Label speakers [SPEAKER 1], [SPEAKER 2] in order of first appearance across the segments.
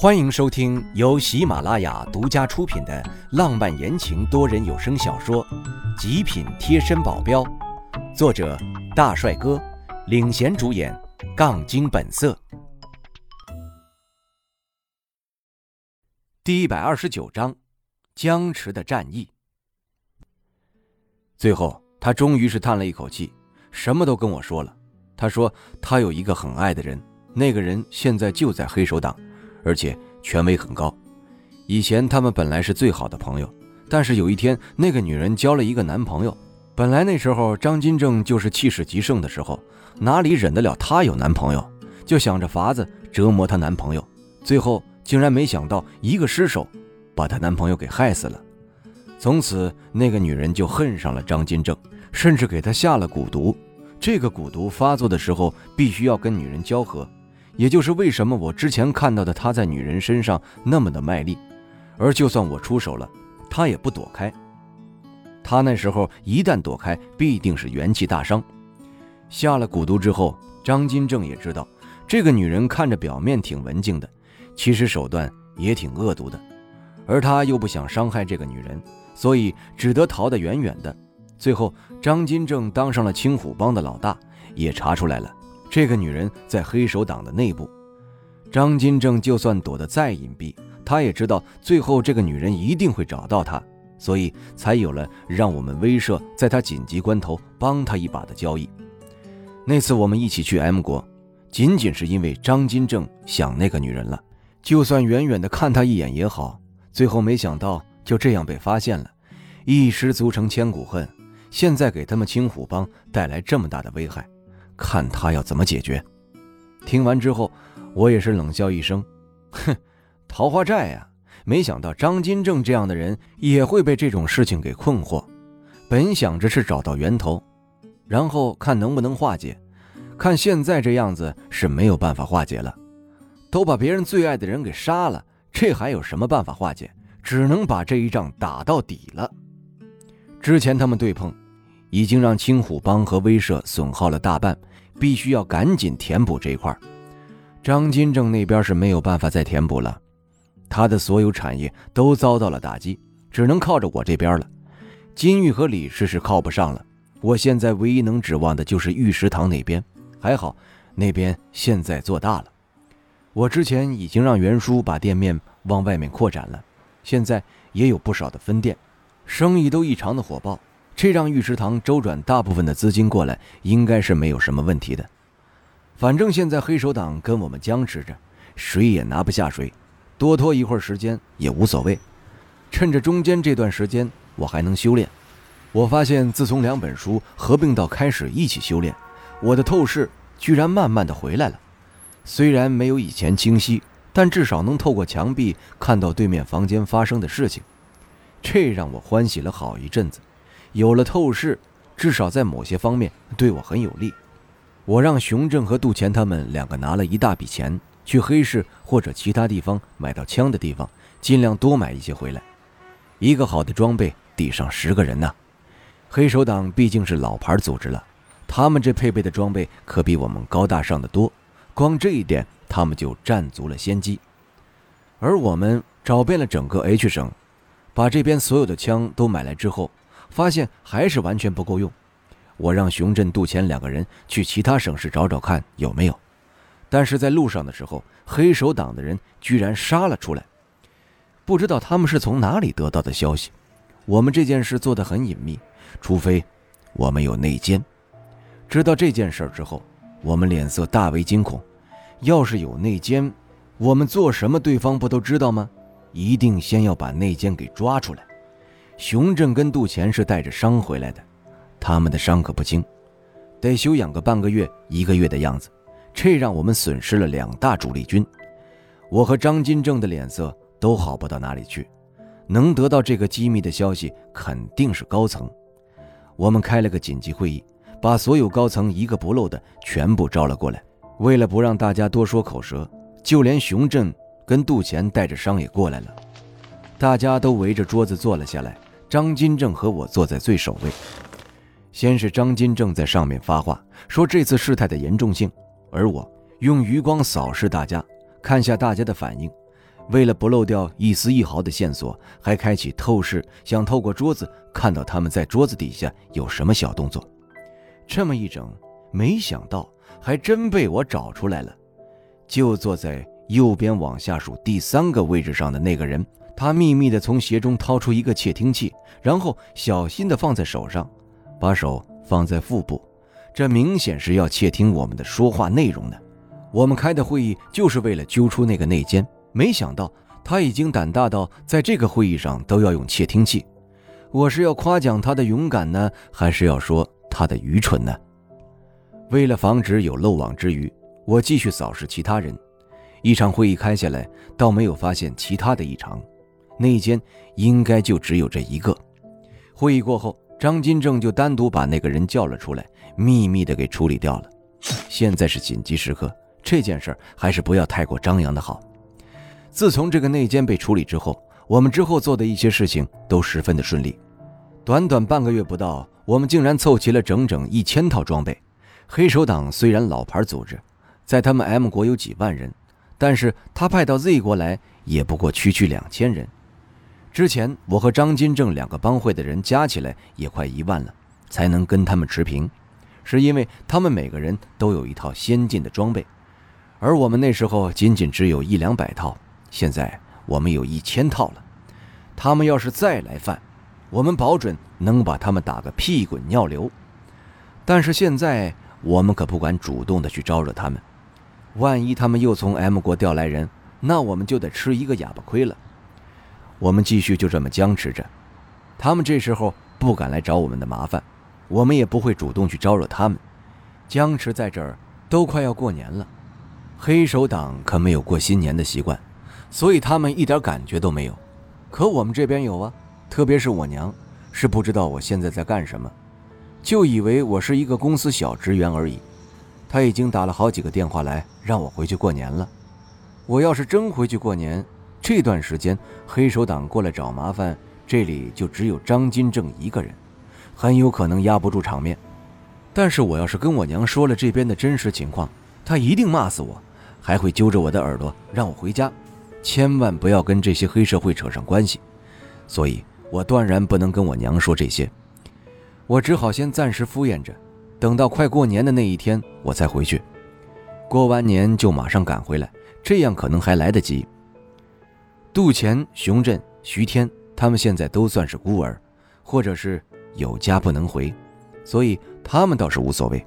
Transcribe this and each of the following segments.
[SPEAKER 1] 欢迎收听由喜马拉雅独家出品的浪漫言情多人有声小说《极品贴身保镖》，作者大帅哥领衔主演，杠精本色。第一百二十九章，僵持的战役。最后，他终于是叹了一口气，什么都跟我说了。他说他有一个很爱的人，那个人现在就在黑手党。而且权威很高，以前他们本来是最好的朋友，但是有一天那个女人交了一个男朋友。本来那时候张金正就是气势极盛的时候，哪里忍得了她有男朋友，就想着法子折磨她男朋友。最后竟然没想到一个失手，把她男朋友给害死了。从此那个女人就恨上了张金正，甚至给他下了蛊毒。这个蛊毒发作的时候，必须要跟女人交合。也就是为什么我之前看到的他在女人身上那么的卖力，而就算我出手了，他也不躲开。他那时候一旦躲开，必定是元气大伤。下了蛊毒之后，张金正也知道，这个女人看着表面挺文静的，其实手段也挺恶毒的，而他又不想伤害这个女人，所以只得逃得远远的。最后，张金正当上了青虎帮的老大，也查出来了。这个女人在黑手党的内部，张金正就算躲得再隐蔽，他也知道最后这个女人一定会找到他，所以才有了让我们威慑，在他紧急关头帮他一把的交易。那次我们一起去 M 国，仅仅是因为张金正想那个女人了，就算远远的看他一眼也好。最后没想到就这样被发现了，一失足成千古恨，现在给他们青虎帮带来这么大的危害。看他要怎么解决。听完之后，我也是冷笑一声：“哼，桃花寨呀，没想到张金正这样的人也会被这种事情给困惑。本想着是找到源头，然后看能不能化解，看现在这样子是没有办法化解了。都把别人最爱的人给杀了，这还有什么办法化解？只能把这一仗打到底了。之前他们对碰，已经让青虎帮和威慑损耗了大半。”必须要赶紧填补这一块张金正那边是没有办法再填补了，他的所有产业都遭到了打击，只能靠着我这边了。金玉和李氏是靠不上了，我现在唯一能指望的就是玉石堂那边。还好，那边现在做大了，我之前已经让袁叔把店面往外面扩展了，现在也有不少的分店，生意都异常的火爆。这让玉石堂周转大部分的资金过来，应该是没有什么问题的。反正现在黑手党跟我们僵持着，谁也拿不下谁，多拖一会儿时间也无所谓。趁着中间这段时间，我还能修炼。我发现自从两本书合并到开始一起修炼，我的透视居然慢慢的回来了。虽然没有以前清晰，但至少能透过墙壁看到对面房间发生的事情，这让我欢喜了好一阵子。有了透视，至少在某些方面对我很有利。我让熊正和杜钱他们两个拿了一大笔钱，去黑市或者其他地方买到枪的地方，尽量多买一些回来。一个好的装备抵上十个人呐！黑手党毕竟是老牌组织了，他们这配备的装备可比我们高大上的多，光这一点他们就占足了先机。而我们找遍了整个 H 省，把这边所有的枪都买来之后。发现还是完全不够用，我让熊振、杜钱两个人去其他省市找找看有没有。但是在路上的时候，黑手党的人居然杀了出来，不知道他们是从哪里得到的消息。我们这件事做得很隐秘，除非我们有内奸。知道这件事之后，我们脸色大为惊恐。要是有内奸，我们做什么对方不都知道吗？一定先要把内奸给抓出来。熊振跟杜钱是带着伤回来的，他们的伤可不轻，得休养个半个月、一个月的样子。这让我们损失了两大主力军，我和张金正的脸色都好不到哪里去。能得到这个机密的消息，肯定是高层。我们开了个紧急会议，把所有高层一个不漏的全部招了过来。为了不让大家多说口舌，就连熊振跟杜钱带着伤也过来了。大家都围着桌子坐了下来。张金正和我坐在最首位。先是张金正在上面发话，说这次事态的严重性，而我用余光扫视大家，看下大家的反应。为了不漏掉一丝一毫的线索，还开启透视，想透过桌子看到他们在桌子底下有什么小动作。这么一整，没想到还真被我找出来了。就坐在右边往下数第三个位置上的那个人，他秘密地从鞋中掏出一个窃听器，然后小心地放在手上，把手放在腹部，这明显是要窃听我们的说话内容的。我们开的会议就是为了揪出那个内奸，没想到他已经胆大到在这个会议上都要用窃听器。我是要夸奖他的勇敢呢，还是要说他的愚蠢呢？为了防止有漏网之鱼，我继续扫视其他人。一场会议开下来，倒没有发现其他的异常，内奸应该就只有这一个。会议过后，张金正就单独把那个人叫了出来，秘密的给处理掉了。现在是紧急时刻。这件事还是不要太过张扬的好。自从这个内奸被处理之后，我们之后做的一些事情都十分的顺利。短短半个月不到，我们竟然凑齐了整整一千套装备。黑手党虽然老牌组织，在他们 M 国有几万人，但是他派到 Z 国来也不过区区两千人。之前我和张金正两个帮会的人加起来也快一万了，才能跟他们持平，是因为他们每个人都有一套先进的装备。而我们那时候仅仅只有一两百套，现在我们有一千套了。他们要是再来犯，我们保准能把他们打个屁滚尿流。但是现在我们可不敢主动的去招惹他们，万一他们又从 M 国调来人，那我们就得吃一个哑巴亏了。我们继续就这么僵持着，他们这时候不敢来找我们的麻烦，我们也不会主动去招惹他们。僵持在这儿，都快要过年了。黑手党可没有过新年的习惯，所以他们一点感觉都没有。可我们这边有啊，特别是我娘，是不知道我现在在干什么，就以为我是一个公司小职员而已。她已经打了好几个电话来让我回去过年了。我要是真回去过年，这段时间黑手党过来找麻烦，这里就只有张金正一个人，很有可能压不住场面。但是我要是跟我娘说了这边的真实情况，她一定骂死我。还会揪着我的耳朵让我回家，千万不要跟这些黑社会扯上关系。所以我断然不能跟我娘说这些，我只好先暂时敷衍着，等到快过年的那一天我才回去。过完年就马上赶回来，这样可能还来得及。杜钱、熊振、徐天他们现在都算是孤儿，或者是有家不能回，所以他们倒是无所谓，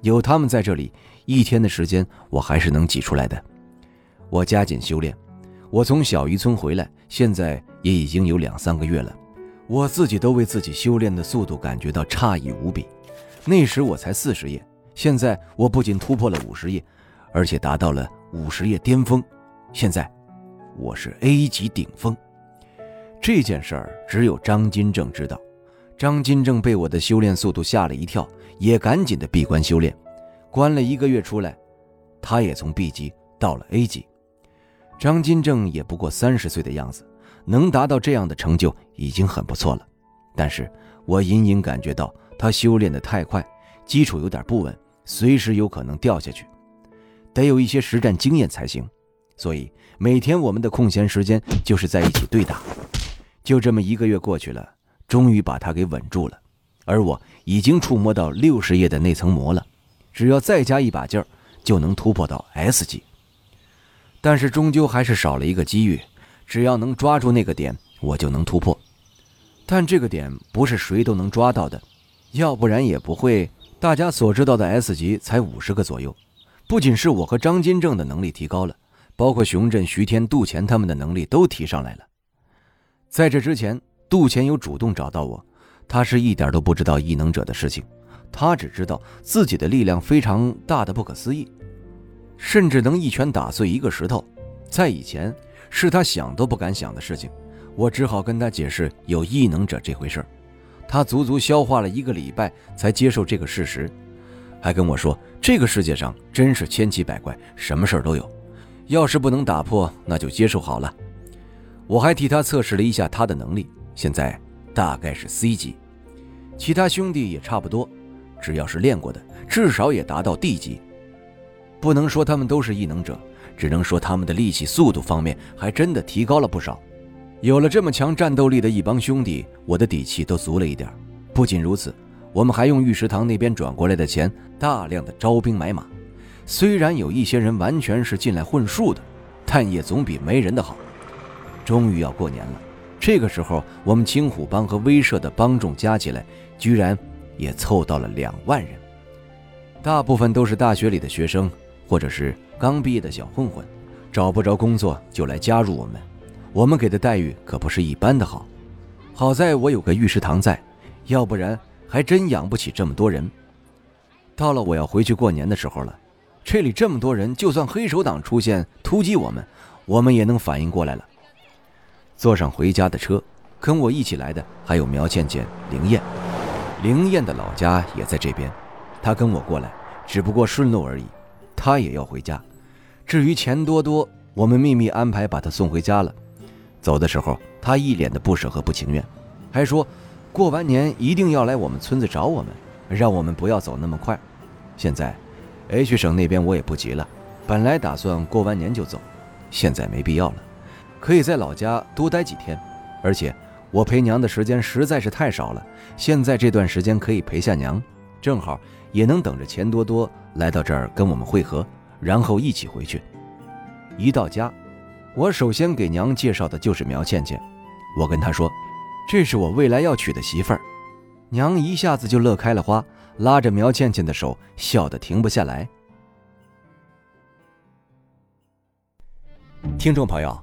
[SPEAKER 1] 有他们在这里。一天的时间，我还是能挤出来的。我加紧修炼。我从小渔村回来，现在也已经有两三个月了。我自己都为自己修炼的速度感觉到诧异无比。那时我才四十页，现在我不仅突破了五十页，而且达到了五十页巅峰。现在我是 A 级顶峰。这件事儿只有张金正知道。张金正被我的修炼速度吓了一跳，也赶紧的闭关修炼。关了一个月出来，他也从 B 级到了 A 级。张金正也不过三十岁的样子，能达到这样的成就已经很不错了。但是我隐隐感觉到他修炼的太快，基础有点不稳，随时有可能掉下去，得有一些实战经验才行。所以每天我们的空闲时间就是在一起对打。就这么一个月过去了，终于把他给稳住了，而我已经触摸到六十页的那层膜了。只要再加一把劲儿，就能突破到 S 级。但是终究还是少了一个机遇，只要能抓住那个点，我就能突破。但这个点不是谁都能抓到的，要不然也不会大家所知道的 S 级才五十个左右。不仅是我和张金正的能力提高了，包括熊振、徐天、杜钱他们的能力都提上来了。在这之前，杜钱有主动找到我，他是一点都不知道异能者的事情。他只知道自己的力量非常大的不可思议，甚至能一拳打碎一个石头。在以前，是他想都不敢想的事情。我只好跟他解释有异能者这回事他足足消化了一个礼拜才接受这个事实，还跟我说这个世界上真是千奇百怪，什么事儿都有。要是不能打破，那就接受好了。我还替他测试了一下他的能力，现在大概是 C 级，其他兄弟也差不多。只要是练过的，至少也达到 D 级。不能说他们都是异能者，只能说他们的力气、速度方面还真的提高了不少。有了这么强战斗力的一帮兄弟，我的底气都足了一点。不仅如此，我们还用御食堂那边转过来的钱，大量的招兵买马。虽然有一些人完全是进来混数的，但也总比没人的好。终于要过年了，这个时候，我们青虎帮和威慑的帮众加起来，居然也凑到了两万人。大部分都是大学里的学生，或者是刚毕业的小混混，找不着工作就来加入我们。我们给的待遇可不是一般的好。好在我有个御食堂在，要不然还真养不起这么多人。到了我要回去过年的时候了。这里这么多人，就算黑手党出现突击我们，我们也能反应过来了。坐上回家的车，跟我一起来的还有苗倩倩、灵燕。灵燕的老家也在这边，她跟我过来，只不过顺路而已。她也要回家。至于钱多多，我们秘密安排把她送回家了。走的时候，她一脸的不舍和不情愿，还说过完年一定要来我们村子找我们，让我们不要走那么快。现在。H 省那边我也不急了，本来打算过完年就走，现在没必要了，可以在老家多待几天。而且我陪娘的时间实在是太少了，现在这段时间可以陪下娘，正好也能等着钱多多来到这儿跟我们会合，然后一起回去。一到家，我首先给娘介绍的就是苗倩倩，我跟她说，这是我未来要娶的媳妇儿，娘一下子就乐开了花。拉着苗倩倩的手，笑得停不下来。听众朋友，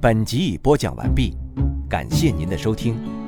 [SPEAKER 1] 本集已播讲完毕，感谢您的收听。